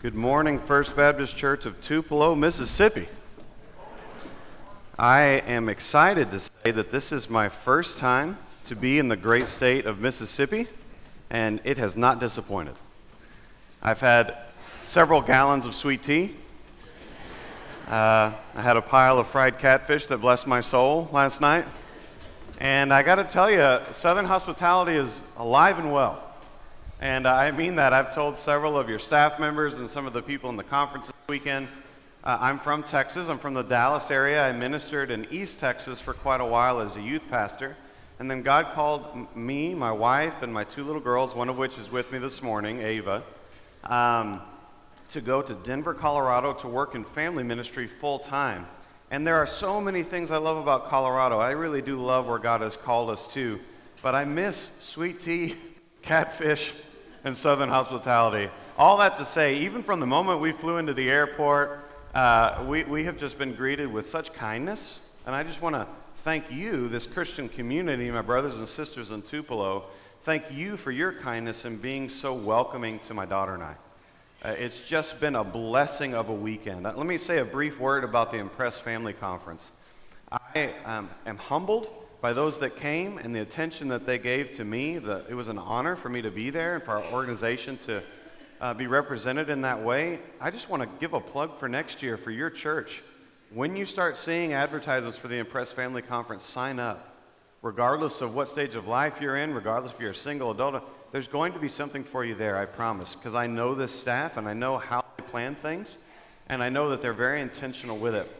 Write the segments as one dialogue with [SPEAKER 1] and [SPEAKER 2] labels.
[SPEAKER 1] Good morning, First Baptist Church of Tupelo, Mississippi. I am excited to say that this is my first time to be in the great state of Mississippi, and it has not disappointed. I've had several gallons of sweet tea. Uh, I had a pile of fried catfish that blessed my soul last night. And I got to tell you, Southern hospitality is alive and well. And I mean that. I've told several of your staff members and some of the people in the conference this weekend. Uh, I'm from Texas. I'm from the Dallas area. I ministered in East Texas for quite a while as a youth pastor. And then God called m- me, my wife, and my two little girls, one of which is with me this morning, Ava, um, to go to Denver, Colorado to work in family ministry full time. And there are so many things I love about Colorado. I really do love where God has called us to. But I miss sweet tea, catfish, and Southern hospitality. All that to say, even from the moment we flew into the airport, uh, we, we have just been greeted with such kindness. And I just want to thank you, this Christian community, my brothers and sisters in Tupelo. Thank you for your kindness and being so welcoming to my daughter and I. Uh, it's just been a blessing of a weekend. Let me say a brief word about the Impress Family Conference. I um, am humbled by those that came and the attention that they gave to me. The, it was an honor for me to be there and for our organization to uh, be represented in that way. I just want to give a plug for next year for your church. When you start seeing advertisements for the Impress Family Conference, sign up. Regardless of what stage of life you're in, regardless if you're a single adult, there's going to be something for you there, I promise, because I know this staff and I know how they plan things, and I know that they're very intentional with it.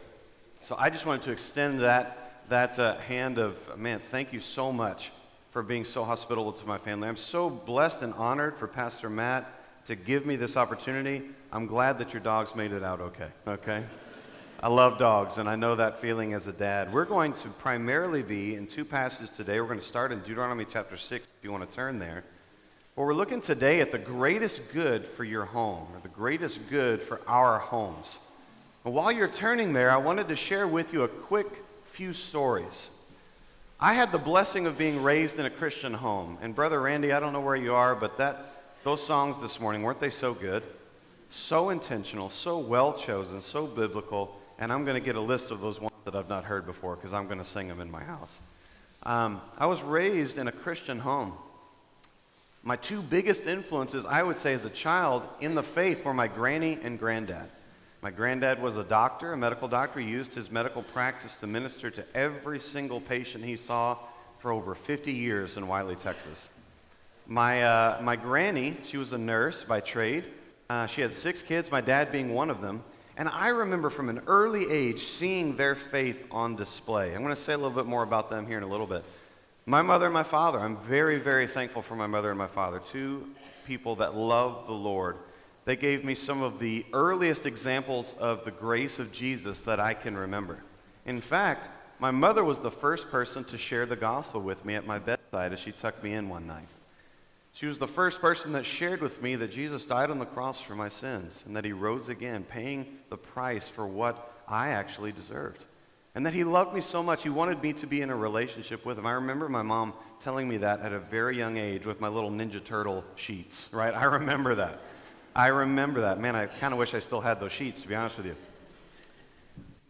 [SPEAKER 1] So I just wanted to extend that that uh, hand of, man, thank you so much for being so hospitable to my family. I'm so blessed and honored for Pastor Matt to give me this opportunity. I'm glad that your dogs made it out okay, okay? I love dogs, and I know that feeling as a dad. We're going to primarily be in two passages today. We're going to start in Deuteronomy chapter 6, if you want to turn there. But we're looking today at the greatest good for your home, or the greatest good for our homes. And while you're turning there, I wanted to share with you a quick few stories. I had the blessing of being raised in a Christian home. And Brother Randy, I don't know where you are, but that, those songs this morning, weren't they so good? So intentional, so well chosen, so biblical. And I'm going to get a list of those ones that I've not heard before because I'm going to sing them in my house. Um, I was raised in a Christian home. My two biggest influences, I would say, as a child in the faith were my granny and granddad. My granddad was a doctor, a medical doctor. He used his medical practice to minister to every single patient he saw for over 50 years in Wylie, Texas. My, uh, my granny, she was a nurse by trade. Uh, she had six kids, my dad being one of them. And I remember from an early age seeing their faith on display. I'm going to say a little bit more about them here in a little bit. My mother and my father, I'm very, very thankful for my mother and my father, two people that love the Lord they gave me some of the earliest examples of the grace of Jesus that I can remember. In fact, my mother was the first person to share the gospel with me at my bedside as she tucked me in one night. She was the first person that shared with me that Jesus died on the cross for my sins and that he rose again, paying the price for what I actually deserved. And that he loved me so much, he wanted me to be in a relationship with him. I remember my mom telling me that at a very young age with my little Ninja Turtle sheets, right? I remember that. I remember that. Man, I kind of wish I still had those sheets, to be honest with you.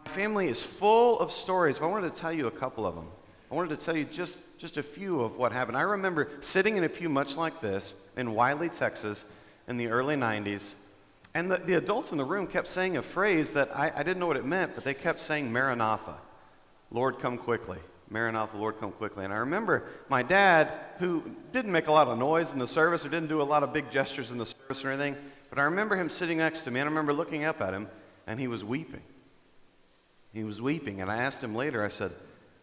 [SPEAKER 1] My family is full of stories, but I wanted to tell you a couple of them. I wanted to tell you just, just a few of what happened. I remember sitting in a pew much like this in Wylie, Texas, in the early 90s, and the, the adults in the room kept saying a phrase that I, I didn't know what it meant, but they kept saying, Maranatha, Lord, come quickly. Maranatha, Lord, come quickly. And I remember my dad, who didn't make a lot of noise in the service or didn't do a lot of big gestures in the service or anything, but I remember him sitting next to me, and I remember looking up at him, and he was weeping. He was weeping, and I asked him later, I said,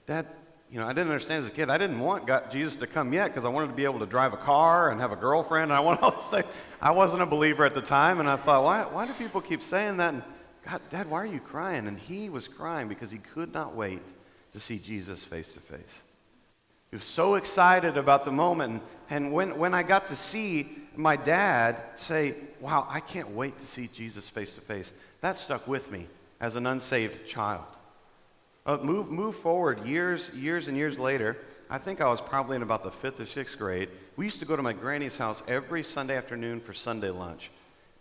[SPEAKER 1] Dad, you know, I didn't understand as a kid. I didn't want God, Jesus to come yet because I wanted to be able to drive a car and have a girlfriend. And I wanted all this I wasn't a believer at the time, and I thought, why, why do people keep saying that? And God, Dad, why are you crying? And he was crying because he could not wait to see Jesus face to face. He was so excited about the moment. And when, when I got to see my dad say, Wow, I can't wait to see Jesus face to face, that stuck with me as an unsaved child. Uh, move, move forward years, years and years later. I think I was probably in about the fifth or sixth grade. We used to go to my granny's house every Sunday afternoon for Sunday lunch.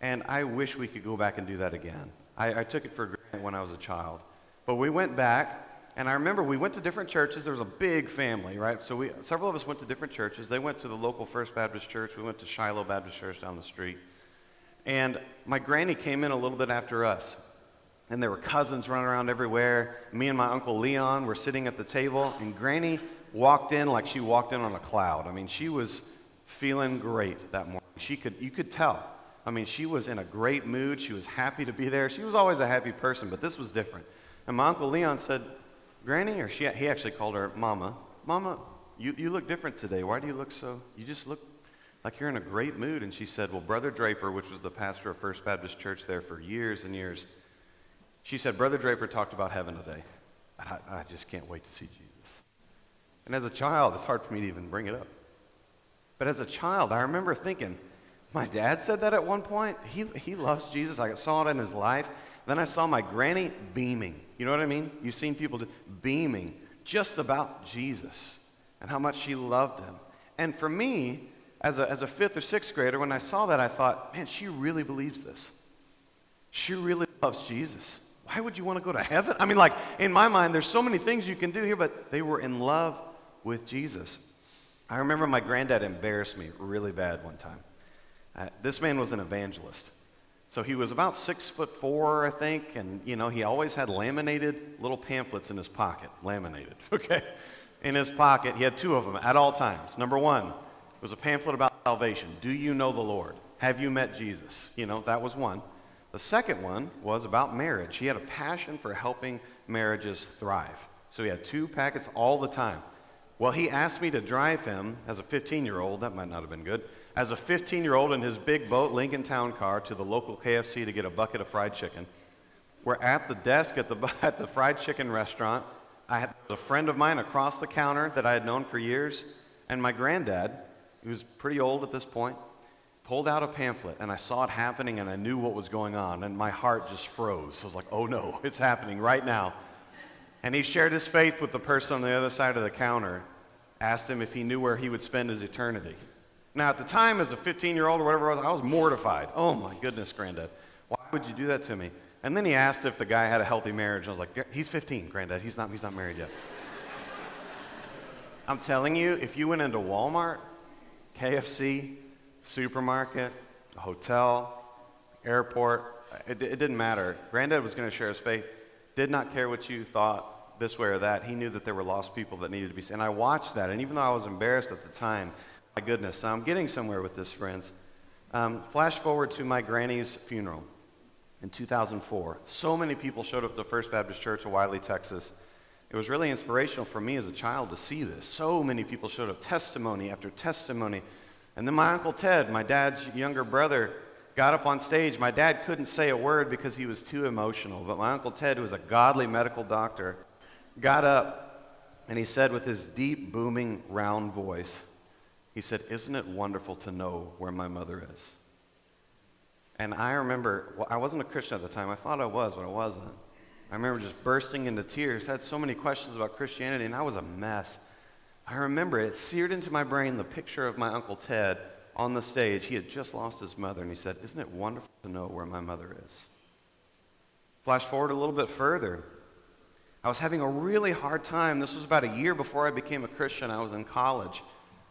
[SPEAKER 1] And I wish we could go back and do that again. I, I took it for granted when I was a child. But we went back, and I remember we went to different churches. There was a big family, right? So we, several of us went to different churches. They went to the local First Baptist Church. We went to Shiloh Baptist Church down the street. And my granny came in a little bit after us. And there were cousins running around everywhere. Me and my Uncle Leon were sitting at the table, and Granny walked in like she walked in on a cloud. I mean, she was feeling great that morning. She could, you could tell. I mean, she was in a great mood. She was happy to be there. She was always a happy person, but this was different. And my Uncle Leon said, Granny, or she, he actually called her Mama, Mama, you, you look different today. Why do you look so, you just look like you're in a great mood. And she said, Well, Brother Draper, which was the pastor of First Baptist Church there for years and years, she said, Brother Draper talked about heaven today. I, I just can't wait to see Jesus. And as a child, it's hard for me to even bring it up. But as a child, I remember thinking, my dad said that at one point. He, he loves Jesus. I saw it in his life. Then I saw my granny beaming. You know what I mean? You've seen people beaming just about Jesus and how much she loved him. And for me, as a, as a fifth or sixth grader, when I saw that, I thought, man, she really believes this. She really loves Jesus. Why would you want to go to heaven? I mean, like, in my mind, there's so many things you can do here, but they were in love with Jesus. I remember my granddad embarrassed me really bad one time. Uh, this man was an evangelist. So he was about six foot four, I think, and you know, he always had laminated little pamphlets in his pocket, laminated, okay? In his pocket, he had two of them at all times. Number one was a pamphlet about salvation. Do you know the Lord? Have you met Jesus? You know, that was one. The second one was about marriage. He had a passion for helping marriages thrive. So he had two packets all the time. Well, he asked me to drive him as a 15 year old, that might not have been good, as a 15 year old in his big boat Lincoln Town car to the local KFC to get a bucket of fried chicken. We're at the desk at the, at the fried chicken restaurant. I had a friend of mine across the counter that I had known for years, and my granddad, he was pretty old at this point, pulled out a pamphlet, and I saw it happening, and I knew what was going on, and my heart just froze. I was like, oh no, it's happening right now. And he shared his faith with the person on the other side of the counter, asked him if he knew where he would spend his eternity. Now, at the time, as a 15 year old or whatever it was, I was mortified. Oh my goodness, granddad, why would you do that to me? And then he asked if the guy had a healthy marriage. I was like, he's 15, granddad. He's not, he's not married yet. I'm telling you, if you went into Walmart, KFC, supermarket, hotel, airport, it, it didn't matter. Granddad was going to share his faith, did not care what you thought, this way or that. He knew that there were lost people that needed to be saved. And I watched that, and even though I was embarrassed at the time, my goodness, I'm getting somewhere with this, friends. Um, flash forward to my granny's funeral in 2004. So many people showed up to First Baptist Church of Wylie, Texas. It was really inspirational for me as a child to see this. So many people showed up, testimony after testimony. And then my Uncle Ted, my dad's younger brother, got up on stage. My dad couldn't say a word because he was too emotional. But my Uncle Ted, who was a godly medical doctor, got up and he said with his deep, booming, round voice, he said, Isn't it wonderful to know where my mother is? And I remember, well, I wasn't a Christian at the time. I thought I was, but I wasn't. I remember just bursting into tears. Had so many questions about Christianity, and I was a mess. I remember it seared into my brain the picture of my Uncle Ted on the stage. He had just lost his mother, and he said, Isn't it wonderful to know where my mother is? Flash forward a little bit further. I was having a really hard time. This was about a year before I became a Christian. I was in college,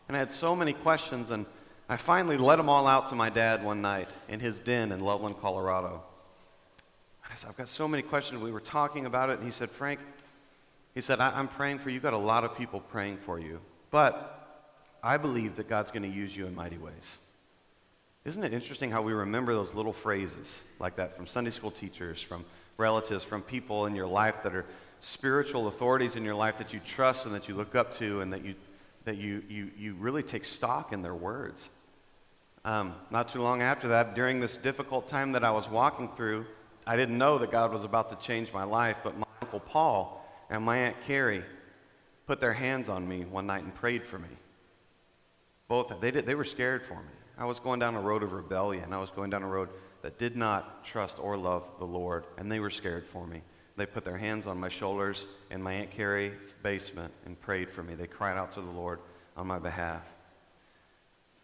[SPEAKER 1] and I had so many questions, and I finally let them all out to my dad one night in his den in Loveland, Colorado. I've got so many questions. We were talking about it, and he said, Frank, he said, I- am praying for you. You've got a lot of people praying for you. But I believe that God's going to use you in mighty ways. Isn't it interesting how we remember those little phrases like that from Sunday school teachers, from relatives, from people in your life that are spiritual authorities in your life that you trust and that you look up to and that you, that you, you, you really take stock in their words. Um, not too long after that, during this difficult time that I was walking through, I didn't know that God was about to change my life, but my Uncle Paul and my Aunt Carrie put their hands on me one night and prayed for me. Both, they, did, they were scared for me. I was going down a road of rebellion. I was going down a road that did not trust or love the Lord, and they were scared for me. They put their hands on my shoulders in my Aunt Carrie's basement and prayed for me. They cried out to the Lord on my behalf.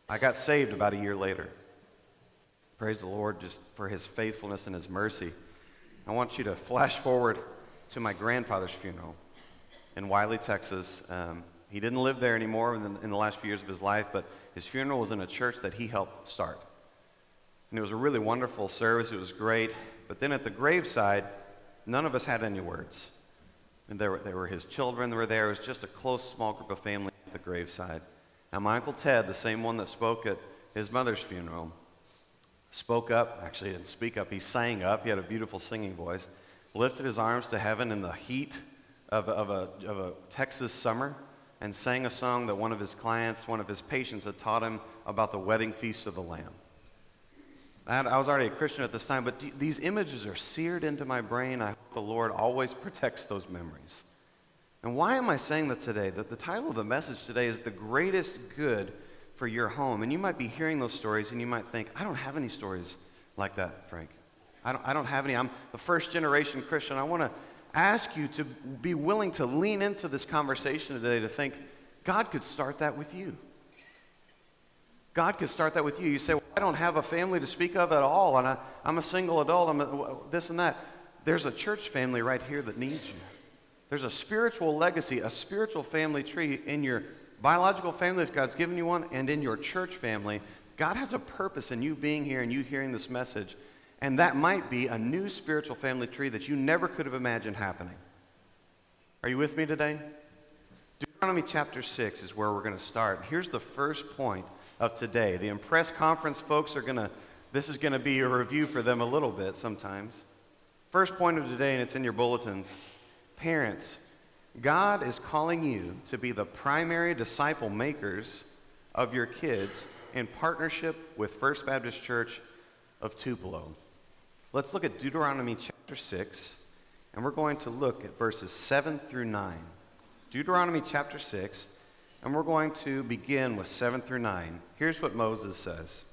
[SPEAKER 1] I got saved about a year later. Praise the Lord just for his faithfulness and his mercy. I want you to flash forward to my grandfather's funeral in Wylie, Texas. Um, he didn't live there anymore in the, in the last few years of his life, but his funeral was in a church that he helped start. And it was a really wonderful service. It was great. But then at the graveside, none of us had any words. And there were, there were his children that were there. It was just a close, small group of family at the graveside. And my Uncle Ted, the same one that spoke at his mother's funeral, spoke up. Actually, didn't speak up. He sang up. He had a beautiful singing voice. Lifted his arms to heaven in the heat of, of, a, of a Texas summer and sang a song that one of his clients, one of his patients, had taught him about the wedding feast of the Lamb. I, had, I was already a Christian at this time, but these images are seared into my brain. I hope the Lord always protects those memories. And why am I saying that today? That the title of the message today is The Greatest Good for Your Home. And you might be hearing those stories and you might think, I don't have any stories like that, Frank. I don't, I don't have any. I'm the first generation Christian. I want to ask you to be willing to lean into this conversation today to think God could start that with you. God could start that with you. You say, well, I don't have a family to speak of at all, and I, am a single adult, I'm a, this and that. There's a church family right here that needs you. There's a spiritual legacy, a spiritual family tree in your biological family, if God's given you one, and in your church family. God has a purpose in you being here and you hearing this message and that might be a new spiritual family tree that you never could have imagined happening. Are you with me today? Deuteronomy chapter 6 is where we're going to start. Here's the first point of today. The Impress Conference folks are going to, this is going to be a review for them a little bit sometimes. First point of today, and it's in your bulletins. Parents, God is calling you to be the primary disciple makers of your kids in partnership with First Baptist Church of Tupelo. Let's look at Deuteronomy chapter 6, and we're going to look at verses 7 through 9. Deuteronomy chapter 6, and we're going to begin with 7 through 9. Here's what Moses says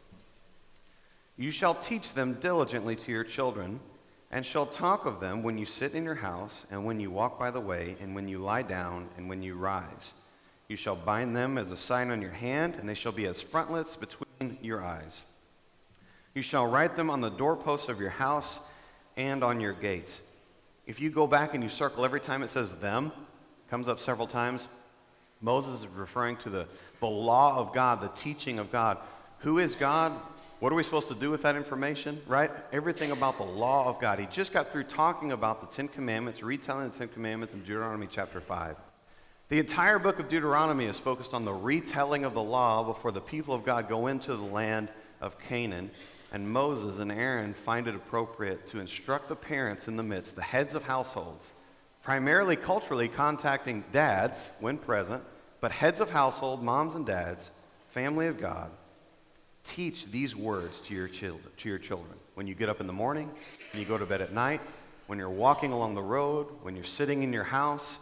[SPEAKER 1] You shall teach them diligently to your children, and shall talk of them when you sit in your house, and when you walk by the way, and when you lie down, and when you rise. You shall bind them as a sign on your hand, and they shall be as frontlets between your eyes. You shall write them on the doorposts of your house and on your gates. If you go back and you circle every time it says them, comes up several times, Moses is referring to the, the law of God, the teaching of God. Who is God? What are we supposed to do with that information, right? Everything about the law of God. He just got through talking about the Ten Commandments, retelling the Ten Commandments in Deuteronomy chapter 5. The entire book of Deuteronomy is focused on the retelling of the law before the people of God go into the land of Canaan and Moses and Aaron find it appropriate to instruct the parents in the midst, the heads of households, primarily culturally contacting dads when present, but heads of household, moms and dads, family of God, teach these words to your, children, to your children. When you get up in the morning, when you go to bed at night, when you're walking along the road, when you're sitting in your house,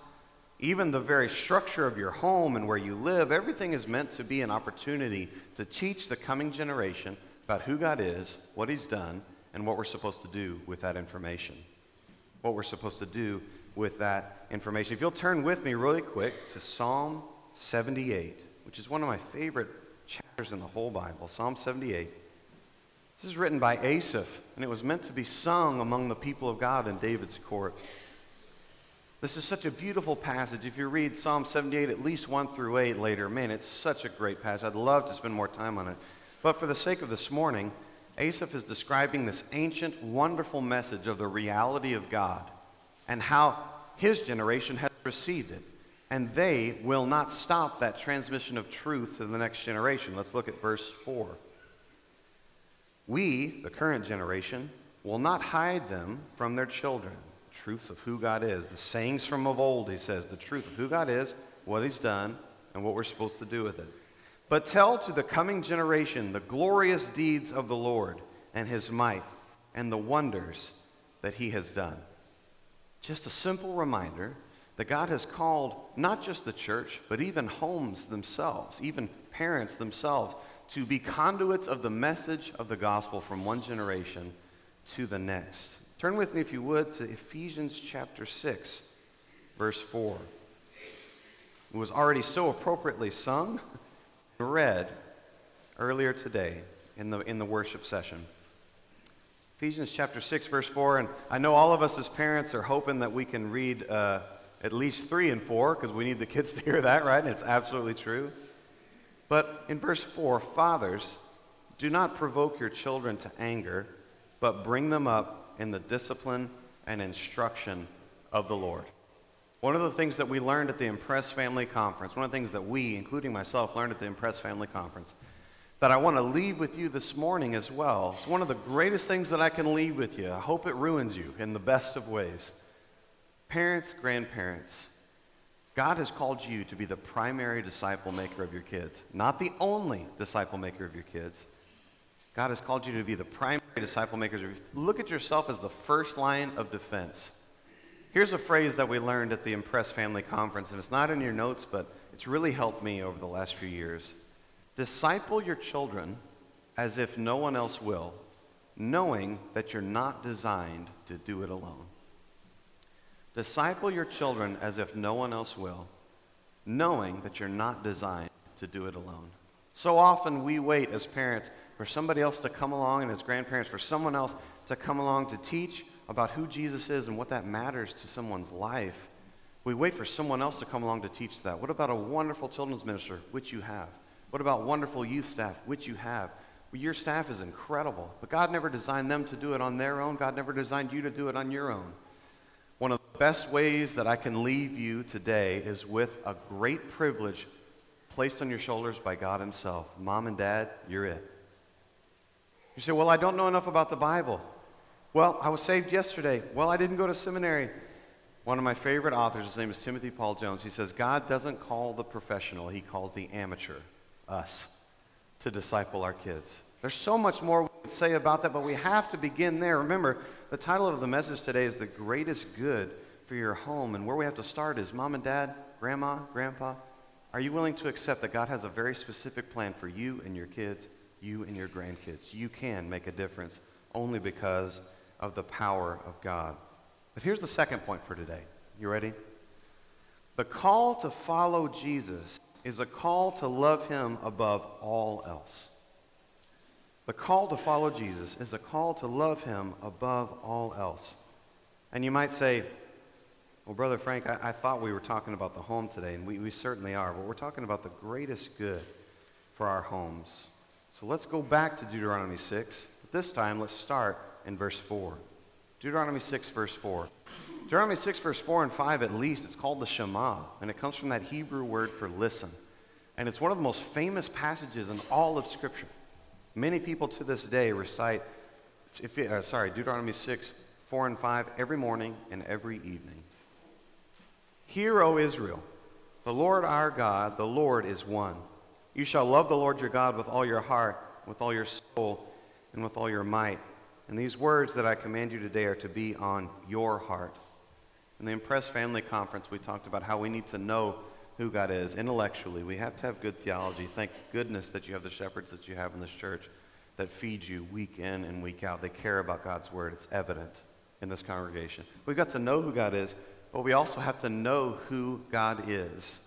[SPEAKER 1] even the very structure of your home and where you live, everything is meant to be an opportunity to teach the coming generation about who God is, what He's done, and what we're supposed to do with that information. What we're supposed to do with that information. If you'll turn with me really quick to Psalm 78, which is one of my favorite chapters in the whole Bible, Psalm 78. This is written by Asaph, and it was meant to be sung among the people of God in David's court. This is such a beautiful passage. If you read Psalm 78 at least 1 through 8 later, man, it's such a great passage. I'd love to spend more time on it. But for the sake of this morning, Asaph is describing this ancient, wonderful message of the reality of God and how his generation has received it. And they will not stop that transmission of truth to the next generation. Let's look at verse 4. We, the current generation, will not hide them from their children. Truths of who God is. The sayings from of old, he says, the truth of who God is, what he's done, and what we're supposed to do with it. But tell to the coming generation the glorious deeds of the Lord and his might and the wonders that he has done. Just a simple reminder that God has called not just the church, but even homes themselves, even parents themselves, to be conduits of the message of the gospel from one generation to the next. Turn with me, if you would, to Ephesians chapter 6, verse 4. It was already so appropriately sung and read earlier today in the, in the worship session. Ephesians chapter 6, verse 4. And I know all of us as parents are hoping that we can read uh, at least 3 and 4 because we need the kids to hear that, right? And it's absolutely true. But in verse 4, fathers, do not provoke your children to anger, but bring them up in the discipline and instruction of the Lord. One of the things that we learned at the Impress Family Conference, one of the things that we, including myself, learned at the Impress Family Conference, that I want to leave with you this morning as well. It's one of the greatest things that I can leave with you. I hope it ruins you in the best of ways. Parents, grandparents, God has called you to be the primary disciple maker of your kids, not the only disciple maker of your kids. God has called you to be the primary disciple makers. Look at yourself as the first line of defense. Here's a phrase that we learned at the Impress Family Conference, and it's not in your notes, but it's really helped me over the last few years. Disciple your children as if no one else will, knowing that you're not designed to do it alone. Disciple your children as if no one else will, knowing that you're not designed to do it alone. So often we wait as parents for somebody else to come along and as grandparents for someone else to come along to teach about who Jesus is and what that matters to someone's life. We wait for someone else to come along to teach that. What about a wonderful children's minister, which you have? What about wonderful youth staff, which you have? Your staff is incredible, but God never designed them to do it on their own. God never designed you to do it on your own. One of the best ways that I can leave you today is with a great privilege placed on your shoulders by God Himself. Mom and Dad, you're it. You say, Well, I don't know enough about the Bible. Well, I was saved yesterday. Well, I didn't go to seminary. One of my favorite authors, his name is Timothy Paul Jones, he says, God doesn't call the professional, He calls the amateur us to disciple our kids. There's so much more we could say about that, but we have to begin there. Remember, the title of the message today is The Greatest Good for Your Home. And where we have to start is Mom and Dad, Grandma, Grandpa, are you willing to accept that God has a very specific plan for you and your kids, you and your grandkids? You can make a difference only because of the power of God. But here's the second point for today. You ready? The call to follow Jesus is a call to love him above all else. The call to follow Jesus is a call to love him above all else. And you might say, well, Brother Frank, I, I thought we were talking about the home today, and we, we certainly are, but we're talking about the greatest good for our homes. So let's go back to Deuteronomy 6. But this time, let's start in verse 4. Deuteronomy 6, verse 4. Deuteronomy 6, verse 4 and 5, at least, it's called the Shema, and it comes from that Hebrew word for listen. And it's one of the most famous passages in all of Scripture. Many people to this day recite, if, uh, sorry, Deuteronomy 6, 4 and 5 every morning and every evening. Hear, O Israel, the Lord our God, the Lord is one. You shall love the Lord your God with all your heart, with all your soul, and with all your might. And these words that I command you today are to be on your heart. In the Impress Family Conference, we talked about how we need to know who God is intellectually. We have to have good theology. Thank goodness that you have the shepherds that you have in this church that feed you week in and week out. They care about God's word. It's evident in this congregation. We've got to know who God is, but we also have to know who God is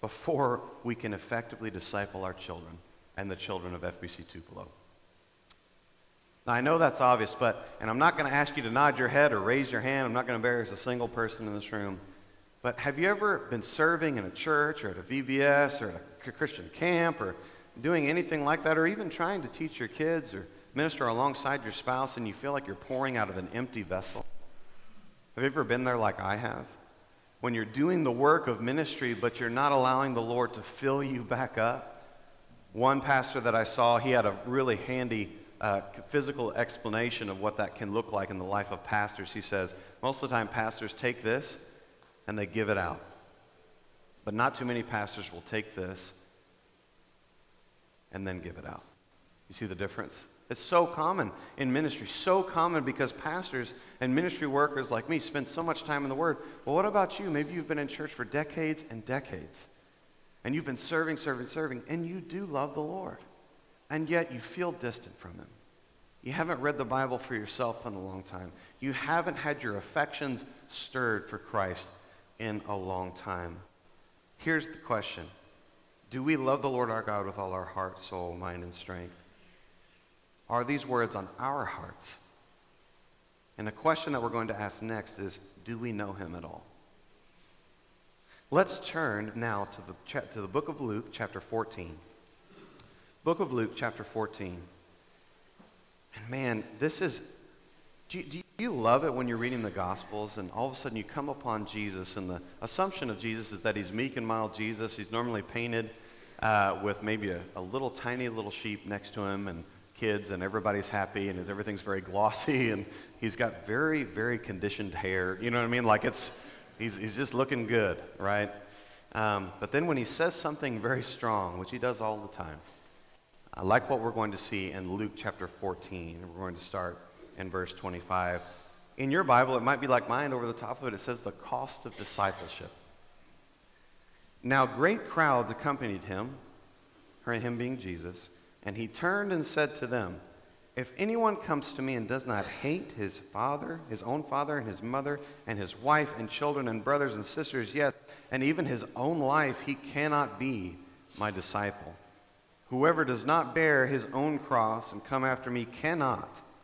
[SPEAKER 1] before we can effectively disciple our children and the children of FBC Tupelo. Now, I know that's obvious, but, and I'm not going to ask you to nod your head or raise your hand. I'm not going to embarrass a single person in this room. But have you ever been serving in a church or at a VBS or at a Christian camp or doing anything like that, or even trying to teach your kids or minister alongside your spouse and you feel like you're pouring out of an empty vessel? Have you ever been there like I have? When you're doing the work of ministry, but you're not allowing the Lord to fill you back up? One pastor that I saw, he had a really handy uh, physical explanation of what that can look like in the life of pastors. He says, most of the time, pastors take this and they give it out. But not too many pastors will take this and then give it out. You see the difference? It's so common in ministry, so common because pastors and ministry workers like me spend so much time in the Word. Well, what about you? Maybe you've been in church for decades and decades, and you've been serving, serving, serving, and you do love the Lord and yet you feel distant from Him. You haven't read the Bible for yourself in a long time. You haven't had your affections stirred for Christ in a long time. Here's the question Do we love the Lord our God with all our heart, soul, mind, and strength? Are these words on our hearts And the question that we're going to ask next is do we know him at all? Let's turn now to the, cha- to the book of Luke, chapter 14. Book of Luke, chapter 14. And man, this is. Do you, do you love it when you're reading the Gospels and all of a sudden you come upon Jesus, and the assumption of Jesus is that he's meek and mild Jesus. He's normally painted uh, with maybe a, a little tiny little sheep next to him and kids, and everybody's happy, and everything's very glossy, and he's got very, very conditioned hair. You know what I mean? Like it's, he's, he's just looking good, right? Um, but then when he says something very strong, which he does all the time, I like what we're going to see in Luke chapter 14. We're going to start in verse 25. In your Bible, it might be like mine over the top of it. It says the cost of discipleship. Now, great crowds accompanied him, him being Jesus, and he turned and said to them, If anyone comes to me and does not hate his father, his own father, and his mother, and his wife, and children, and brothers and sisters, yes, and even his own life, he cannot be my disciple. Whoever does not bear his own cross and come after me cannot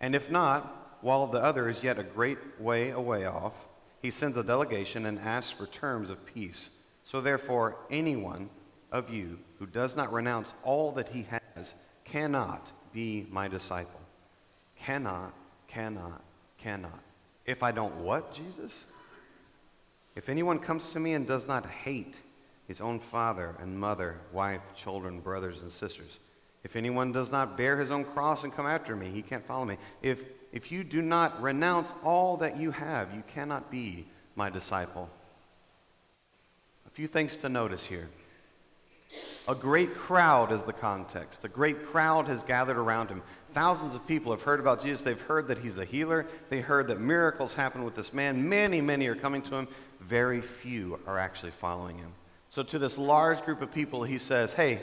[SPEAKER 1] And if not, while the other is yet a great way away off, he sends a delegation and asks for terms of peace. So therefore, anyone of you who does not renounce all that he has cannot be my disciple. Cannot, cannot, cannot. If I don't what, Jesus? If anyone comes to me and does not hate his own father and mother, wife, children, brothers, and sisters. If anyone does not bear his own cross and come after me, he can't follow me. If, if you do not renounce all that you have, you cannot be my disciple. A few things to notice here. A great crowd is the context. A great crowd has gathered around him. Thousands of people have heard about Jesus. They've heard that he's a healer. They heard that miracles happen with this man. Many, many are coming to him. Very few are actually following him. So, to this large group of people, he says, Hey,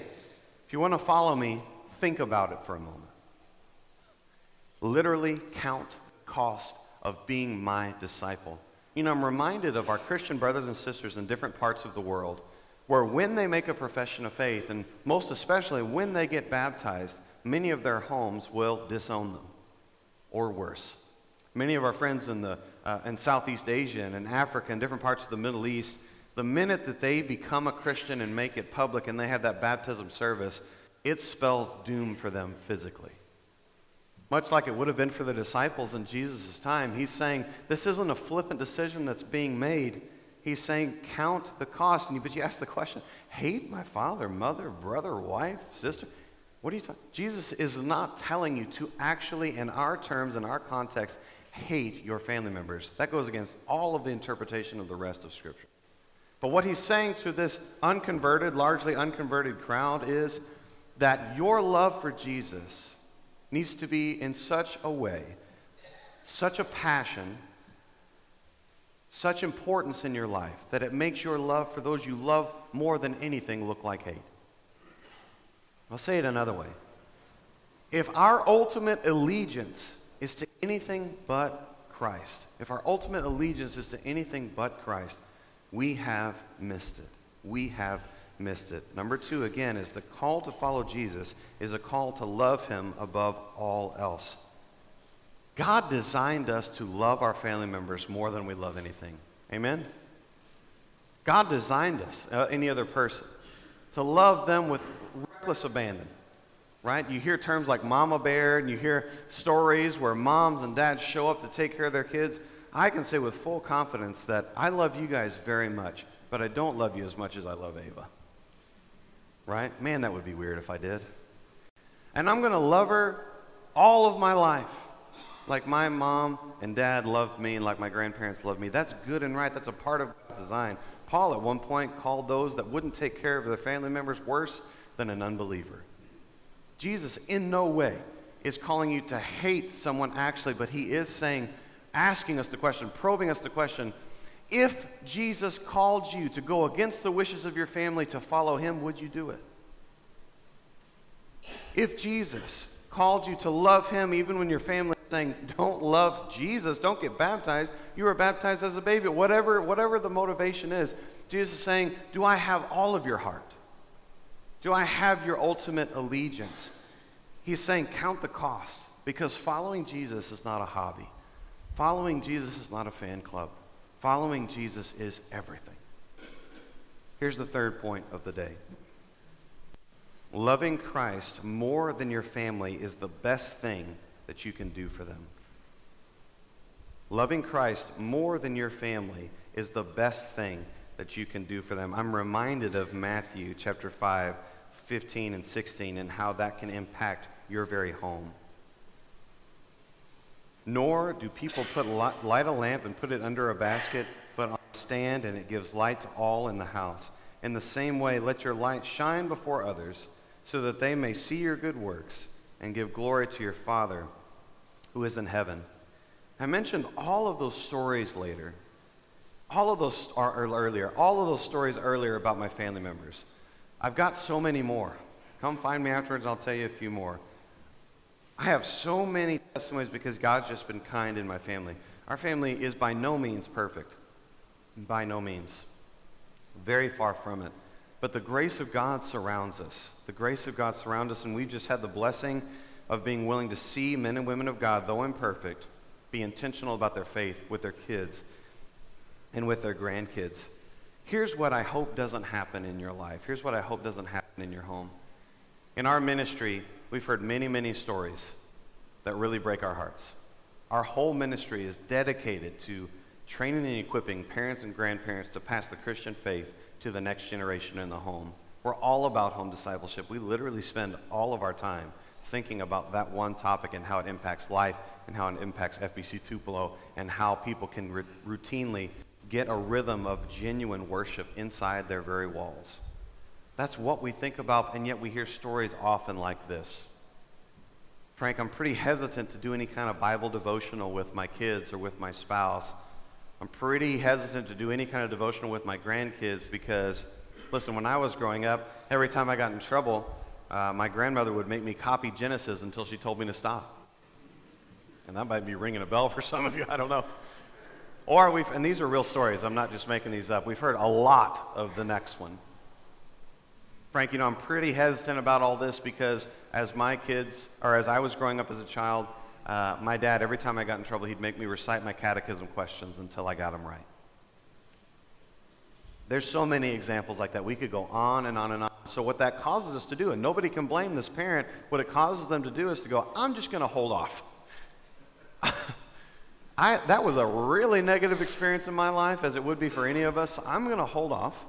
[SPEAKER 1] if you want to follow me, think about it for a moment. Literally count cost of being my disciple. You know, I'm reminded of our Christian brothers and sisters in different parts of the world where when they make a profession of faith, and most especially when they get baptized, many of their homes will disown them, or worse. Many of our friends in, the, uh, in Southeast Asia and in Africa and different parts of the Middle East, the minute that they become a Christian and make it public and they have that baptism service, it spells doom for them physically. Much like it would have been for the disciples in Jesus' time, he's saying this isn't a flippant decision that's being made. He's saying count the cost. and But you ask the question hate my father, mother, brother, wife, sister? What are you talking? Jesus is not telling you to actually, in our terms, in our context, hate your family members. That goes against all of the interpretation of the rest of Scripture. But what he's saying to this unconverted, largely unconverted crowd is that your love for Jesus needs to be in such a way, such a passion, such importance in your life that it makes your love for those you love more than anything look like hate. I'll say it another way. If our ultimate allegiance is to anything but Christ, if our ultimate allegiance is to anything but Christ, we have missed it. We have missed it. Number two, again, is the call to follow Jesus is a call to love him above all else. God designed us to love our family members more than we love anything. Amen? God designed us, uh, any other person, to love them with reckless abandon. Right? You hear terms like mama bear, and you hear stories where moms and dads show up to take care of their kids. I can say with full confidence that I love you guys very much, but I don't love you as much as I love Ava. Right? Man, that would be weird if I did. And I'm going to love her all of my life. Like my mom and dad loved me and like my grandparents loved me. That's good and right. That's a part of God's design. Paul at one point called those that wouldn't take care of their family members worse than an unbeliever. Jesus, in no way, is calling you to hate someone actually, but he is saying, asking us the question, probing us the question if Jesus called you to go against the wishes of your family to follow him, would you do it? If Jesus called you to love him even when your family is saying, don't love Jesus, don't get baptized, you were baptized as a baby, whatever, whatever the motivation is, Jesus is saying, do I have all of your heart? Do I have your ultimate allegiance? He's saying, count the cost because following Jesus is not a hobby. Following Jesus is not a fan club. Following Jesus is everything. Here's the third point of the day loving Christ more than your family is the best thing that you can do for them. Loving Christ more than your family is the best thing that you can do for them. I'm reminded of Matthew chapter 5, 15 and 16, and how that can impact your very home. Nor do people put light a lamp and put it under a basket, but on a stand, and it gives light to all in the house. In the same way, let your light shine before others, so that they may see your good works and give glory to your Father who is in heaven. I mentioned all of those stories later. All of those are earlier. All of those stories earlier about my family members. I've got so many more. Come find me afterwards, I'll tell you a few more. I have so many testimonies because God's just been kind in my family. Our family is by no means perfect. By no means. Very far from it. But the grace of God surrounds us. The grace of God surrounds us, and we've just had the blessing of being willing to see men and women of God, though imperfect, be intentional about their faith with their kids and with their grandkids. Here's what I hope doesn't happen in your life. Here's what I hope doesn't happen in your home. In our ministry, we've heard many, many stories that really break our hearts. Our whole ministry is dedicated to training and equipping parents and grandparents to pass the Christian faith to the next generation in the home. We're all about home discipleship. We literally spend all of our time thinking about that one topic and how it impacts life and how it impacts FBC Tupelo and how people can r- routinely get a rhythm of genuine worship inside their very walls. That's what we think about, and yet we hear stories often like this. Frank, I'm pretty hesitant to do any kind of Bible devotional with my kids or with my spouse. I'm pretty hesitant to do any kind of devotional with my grandkids because, listen, when I was growing up, every time I got in trouble, uh, my grandmother would make me copy Genesis until she told me to stop. And that might be ringing a bell for some of you, I don't know. Or we've, and these are real stories, I'm not just making these up. We've heard a lot of the next one. Frank, you know, I'm pretty hesitant about all this because as my kids, or as I was growing up as a child, uh, my dad, every time I got in trouble, he'd make me recite my catechism questions until I got them right. There's so many examples like that. We could go on and on and on. So, what that causes us to do, and nobody can blame this parent, what it causes them to do is to go, I'm just going to hold off. I, that was a really negative experience in my life, as it would be for any of us. I'm going to hold off.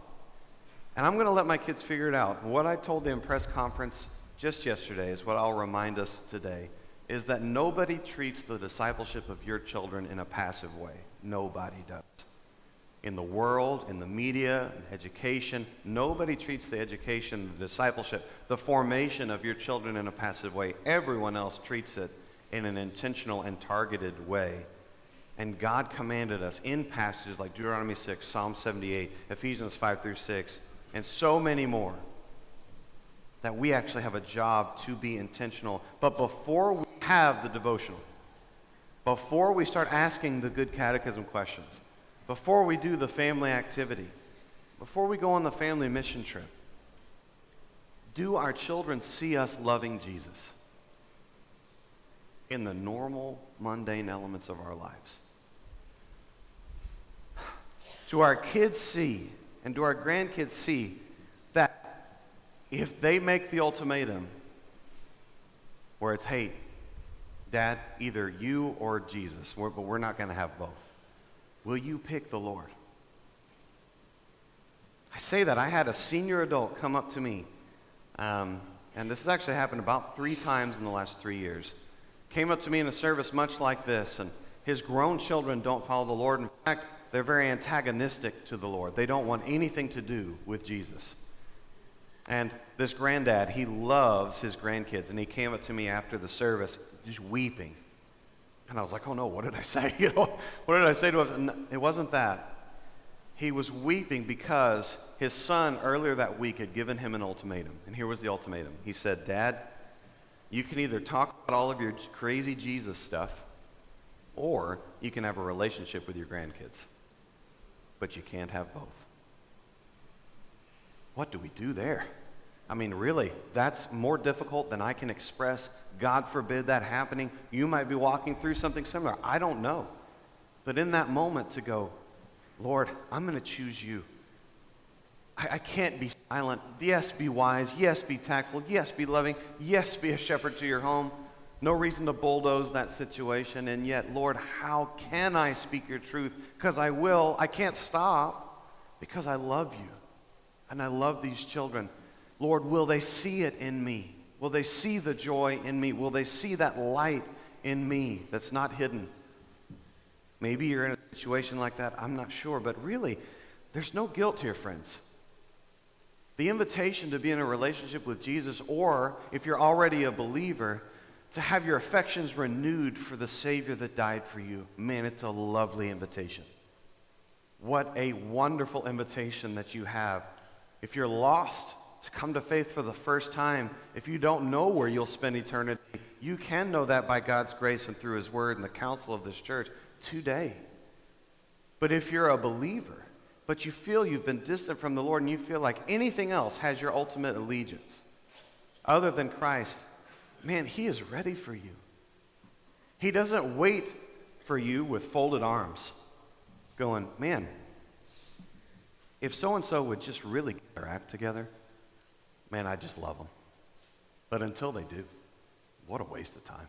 [SPEAKER 1] And I'm going to let my kids figure it out. What I told the Impress Conference just yesterday is what I'll remind us today is that nobody treats the discipleship of your children in a passive way. Nobody does. In the world, in the media, in education, nobody treats the education, the discipleship, the formation of your children in a passive way. Everyone else treats it in an intentional and targeted way. And God commanded us in passages like Deuteronomy 6, Psalm 78, Ephesians 5 through 6, and so many more that we actually have a job to be intentional. But before we have the devotional, before we start asking the good catechism questions, before we do the family activity, before we go on the family mission trip, do our children see us loving Jesus in the normal, mundane elements of our lives? Do our kids see and do our grandkids see that if they make the ultimatum where it's, hey, Dad, either you or Jesus, but we're not going to have both, will you pick the Lord? I say that. I had a senior adult come up to me, um, and this has actually happened about three times in the last three years. Came up to me in a service much like this, and his grown children don't follow the Lord. In fact, they're very antagonistic to the Lord. They don't want anything to do with Jesus. And this granddad, he loves his grandkids. And he came up to me after the service just weeping, And I was like, oh no, what did I say? You know, what did I say to him? It wasn't that. He was weeping because his son earlier that week had given him an ultimatum. And here was the ultimatum. He said, Dad, you can either talk about all of your crazy Jesus stuff, or you can have a relationship with your grandkids. But you can't have both. What do we do there? I mean, really, that's more difficult than I can express. God forbid that happening. You might be walking through something similar. I don't know. But in that moment, to go, Lord, I'm going to choose you. I, I, can't be silent. Yes, be wise. Yes, be tactful. Yes, be loving. Yes, be a shepherd to your home. No reason to bulldoze that situation. And yet, Lord, how can I speak your truth? Because I will. I can't stop because I love you. And I love these children. Lord, will they see it in me? Will they see the joy in me? Will they see that light in me that's not hidden? Maybe you're in a situation like that. I'm not sure. But really, there's no guilt here, friends. The invitation to be in a relationship with Jesus, or if you're already a believer, to have your affections renewed for the Savior that died for you. Man, it's a lovely invitation. What a wonderful invitation that you have. If you're lost, to come to faith for the first time, if you don't know where you'll spend eternity, you can know that by God's grace and through His Word and the counsel of this church today. But if you're a believer, but you feel you've been distant from the Lord and you feel like anything else has your ultimate allegiance other than Christ, man, He is ready for you. He doesn't wait for you with folded arms, going, man, if so and so would just really get their act together, man, I just love them. But until they do, what a waste of time.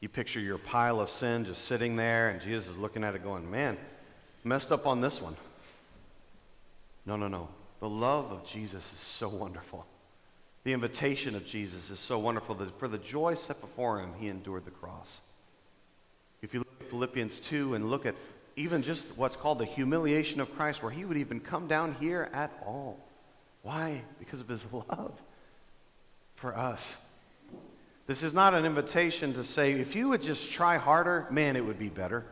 [SPEAKER 1] You picture your pile of sin just sitting there, and Jesus is looking at it going, man, messed up on this one. No, no, no. The love of Jesus is so wonderful. The invitation of Jesus is so wonderful that for the joy set before him, he endured the cross. If you look at Philippians 2 and look at even just what's called the humiliation of Christ, where he would even come down here at all. Why? Because of his love for us. This is not an invitation to say, if you would just try harder, man, it would be better.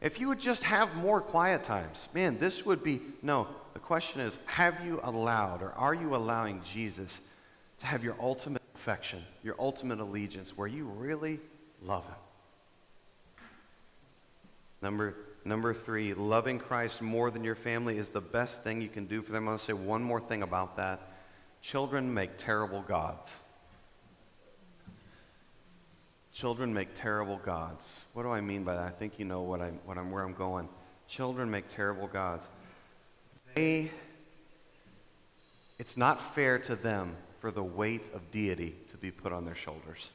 [SPEAKER 1] If you would just have more quiet times, man, this would be. No, the question is, have you allowed or are you allowing Jesus to have your ultimate affection, your ultimate allegiance, where you really love him? Number, number three, loving Christ more than your family is the best thing you can do for them. I want to say one more thing about that. Children make terrible gods. Children make terrible gods. What do I mean by that? I think you know what I'm, what I'm, where I'm going. Children make terrible gods. They, it's not fair to them for the weight of deity to be put on their shoulders.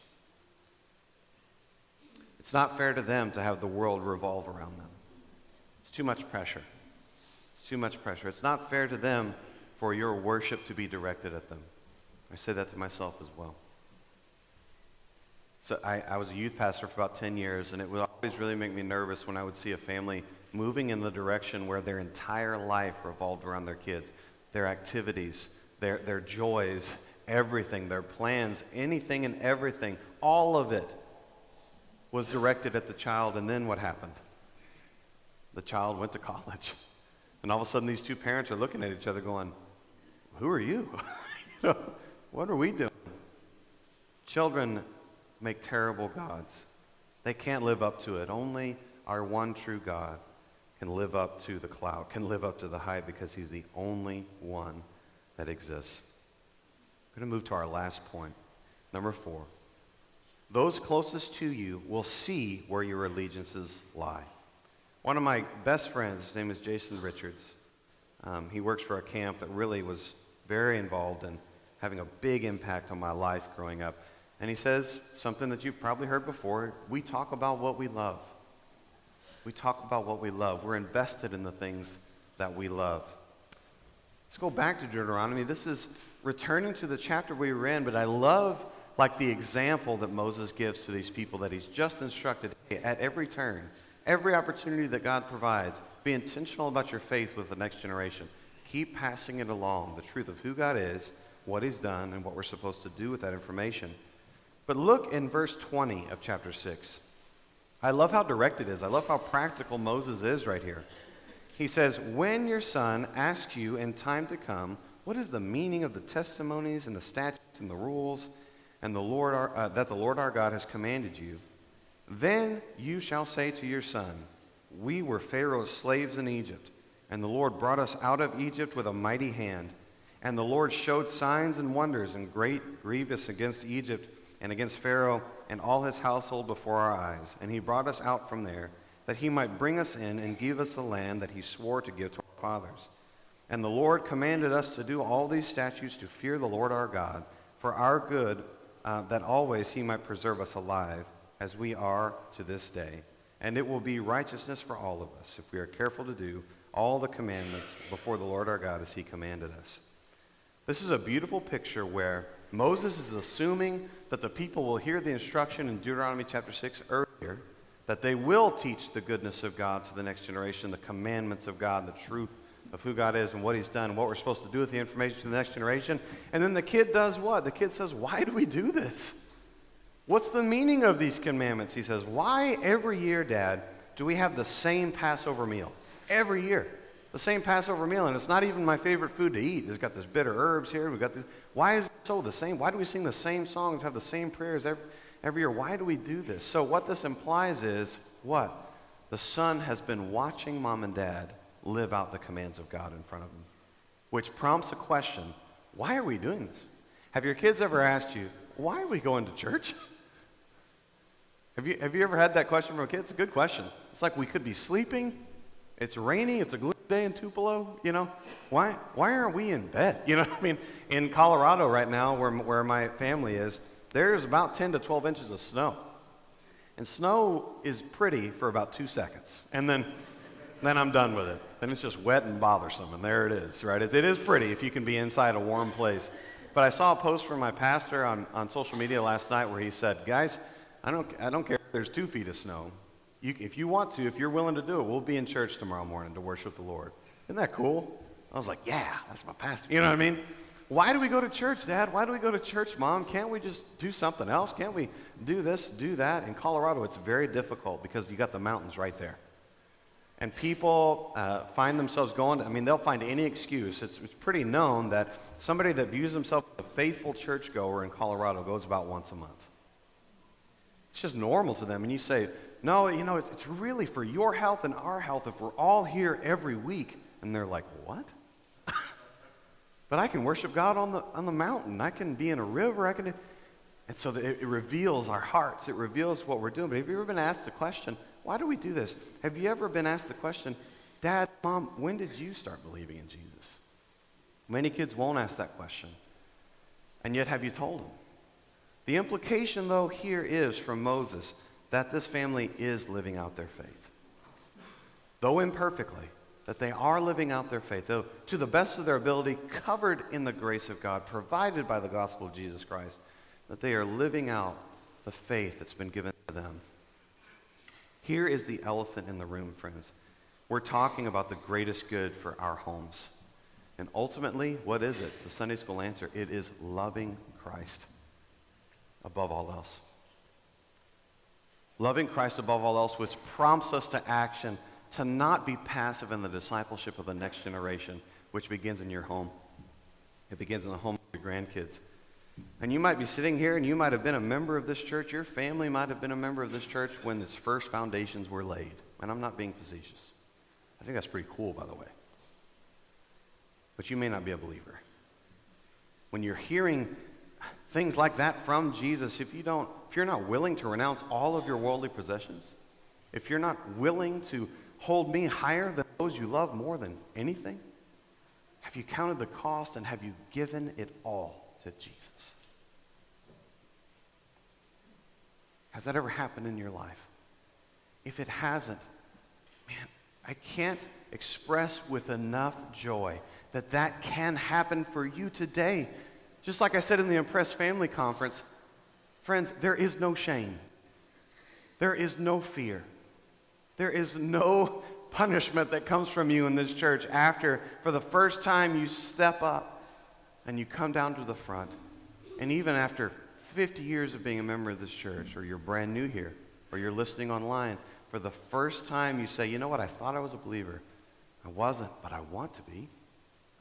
[SPEAKER 1] It's not fair to them to have the world revolve around them. It's too much pressure. It's too much pressure. It's not fair to them for your worship to be directed at them. I say that to myself as well. So I, I, was a youth pastor for about 10 years, and it would always really make me nervous when I would see a family moving in the direction where their entire life revolved around their kids, their activities, their, their joys, everything, their plans, anything and everything, all of it was directed at the child. And then what happened? The child went to college. And all of a sudden, these two parents are looking at each other going, Who are you? you know, what are we doing? Children make terrible gods. They can't live up to it. Only our one true God can live up to the cloud, can live up to the height because he's the only one that exists. Going to move to our last point. Number four. Those closest to you will see where your allegiances lie. One of my best friends, his name is Jason Richards. Um, he works for a camp that really was very involved in having a big impact on my life growing up. And he says something that you've probably heard before we talk about what we love. We talk about what we love. We're invested in the things that we love. Let's go back to Deuteronomy. This is returning to the chapter we were in, but I love like the example that Moses gives to these people that he's just instructed at every turn, every opportunity that God provides, be intentional about your faith with the next generation. Keep passing it along, the truth of who God is, what he's done, and what we're supposed to do with that information. But look in verse 20 of chapter 6. I love how direct it is. I love how practical Moses is right here. He says, When your son asks you in time to come, what is the meaning of the testimonies and the statutes and the rules and the Lord our, uh, that the Lord our God has commanded you, then you shall say to your son, We were Pharaoh's slaves in Egypt, and the Lord brought us out of Egypt with a mighty hand. And the Lord showed signs and wonders and great grievous against Egypt and against Pharaoh and all his household before our eyes. And he brought us out from there, that he might bring us in and give us the land that he swore to give to our fathers. And the Lord commanded us to do all these statutes to fear the Lord our God, for our good, uh, that always he might preserve us alive, as we are to this day. And it will be righteousness for all of us, if we are careful to do all the commandments before the Lord our God as he commanded us. This is a beautiful picture where Moses is assuming that the people will hear the instruction in Deuteronomy chapter 6 earlier, that they will teach the goodness of God to the next generation, the commandments of God, the truth of who God is and what He's done, what we're supposed to do with the information to the next generation. And then the kid does what? The kid says, Why do we do this? What's the meaning of these commandments? He says, Why every year, Dad, do we have the same Passover meal? Every year. The same Passover meal, and it's not even my favorite food to eat. It's got this bitter herbs here. We've got this. Why is it so the same? Why do we sing the same songs, have the same prayers every, every year? Why do we do this? So, what this implies is what? The son has been watching mom and dad live out the commands of God in front of them, which prompts a question why are we doing this? Have your kids ever asked you, why are we going to church? Have you, have you ever had that question from a kid? It's a good question. It's like we could be sleeping, it's rainy, it's a gloomy day in Tupelo, you know? Why, why aren't we in bed? You know I mean? In Colorado right now, where, where my family is, there's about 10 to 12 inches of snow. And snow is pretty for about two seconds. And then, then I'm done with it. Then it's just wet and bothersome, and there it is, right? It, it is pretty if you can be inside a warm place. But I saw a post from my pastor on, on social media last night where he said, Guys, I don't, I don't care if there's two feet of snow. You, if you want to, if you're willing to do it, we'll be in church tomorrow morning to worship the Lord. Isn't that cool? I was like, yeah, that's my pastor. You know what I mean? Why do we go to church, Dad? Why do we go to church, Mom? Can't we just do something else? Can't we do this, do that? In Colorado, it's very difficult because you got the mountains right there. And people uh, find themselves going, I mean, they'll find any excuse. It's, it's pretty known that somebody that views themselves as a faithful churchgoer in Colorado goes about once a month. It's just normal to them. And you say, no, you know, it's, it's really for your health and our health if we're all here every week. And they're like, what? but I can worship God on the, on the mountain. I can be in a river. I can. And so it, it reveals our hearts. It reveals what we're doing. But have you ever been asked the question, why do we do this? Have you ever been asked the question, Dad, Mom, when did you start believing in Jesus? Many kids won't ask that question. And yet, have you told them? The implication, though, here is from Moses that this family is living out their faith. Though imperfectly, that they are living out their faith, though to the best of their ability, covered in the grace of God, provided by the gospel of Jesus Christ, that they are living out the faith that's been given to them. Here is the elephant in the room, friends. We're talking about the greatest good for our homes. And ultimately, what is it? It's a Sunday school answer. It is loving Christ above all else loving Christ above all else, which prompts us to action to not be passive in the discipleship of the next generation, which begins in your home. It begins in the home of your grandkids. And you might be sitting here and you might have been a member of this church. Your family might have been a member of this church when its first foundations were laid. And I'm not being facetious. I think that's pretty cool, by the way. But you may not be a believer. When you're hearing things like that from Jesus, if you don't, if you're not willing to renounce all of your worldly possessions, if you're not willing to hold me higher than those you love more than anything, have you counted the cost and have you given it all to Jesus? Has that ever happened in your life? If it hasn't, man, I can't express with enough joy that that can happen for you today just like I said in the Impress Family Conference, friends, there is no shame. There is no fear. There is no punishment that comes from you in this church after, for the first time, you step up and you come down to the front. And even after 50 years of being a member of this church, or you're brand new here, or you're listening online, for the first time you say, you know what, I thought I was a believer. I wasn't, but I want to be.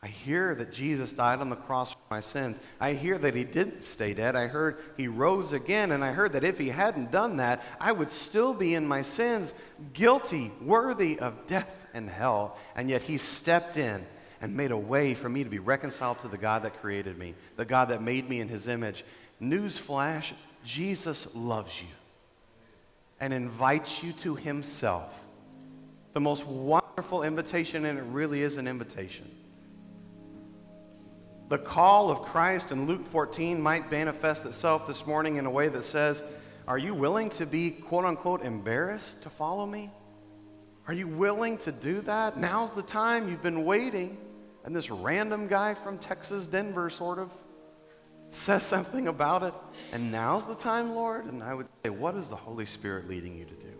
[SPEAKER 1] I hear that Jesus died on the cross for my sins. I hear that he didn't stay dead. I heard he rose again, and I heard that if he hadn't done that, I would still be in my sins, guilty, worthy of death and hell. And yet he stepped in and made a way for me to be reconciled to the God that created me, the God that made me in his image. Newsflash Jesus loves you and invites you to himself. The most wonderful invitation, and it really is an invitation. The call of Christ in Luke 14 might manifest itself this morning in a way that says, Are you willing to be, quote unquote, embarrassed to follow me? Are you willing to do that? Now's the time. You've been waiting. And this random guy from Texas, Denver, sort of, says something about it. And now's the time, Lord? And I would say, What is the Holy Spirit leading you to do?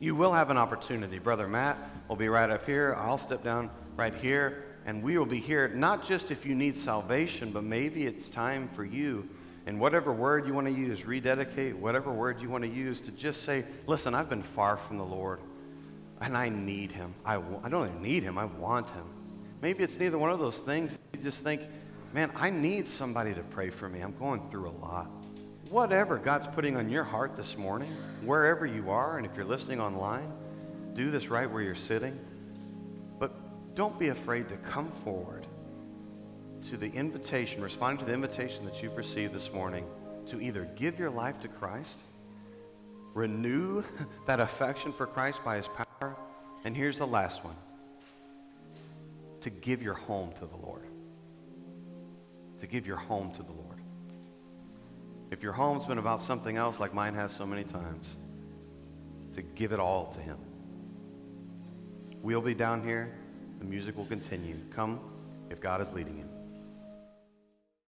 [SPEAKER 1] You will have an opportunity. Brother Matt will be right up here. I'll step down right here and we will be here not just if you need salvation, but maybe it's time for you, and whatever word you want to use, rededicate, whatever word you want to use, to just say, listen, I've been far from the Lord, and I need him. I, I don't even need him, I want him. Maybe it's neither one of those things. You just think, man, I need somebody to pray for me. I'm going through a lot. Whatever God's putting on your heart this morning, wherever you are, and if you're listening online, do this right where you're sitting. But don't be afraid to come forward to the invitation, responding to the invitation that you've received this morning to either give your life to Christ, renew that affection for Christ by his power, and here's the last one to give your home to the Lord. To give your home to the Lord. If your home's been about something else like mine has so many times, to give it all to him. We'll be down here the music will continue. Come if God is leading you.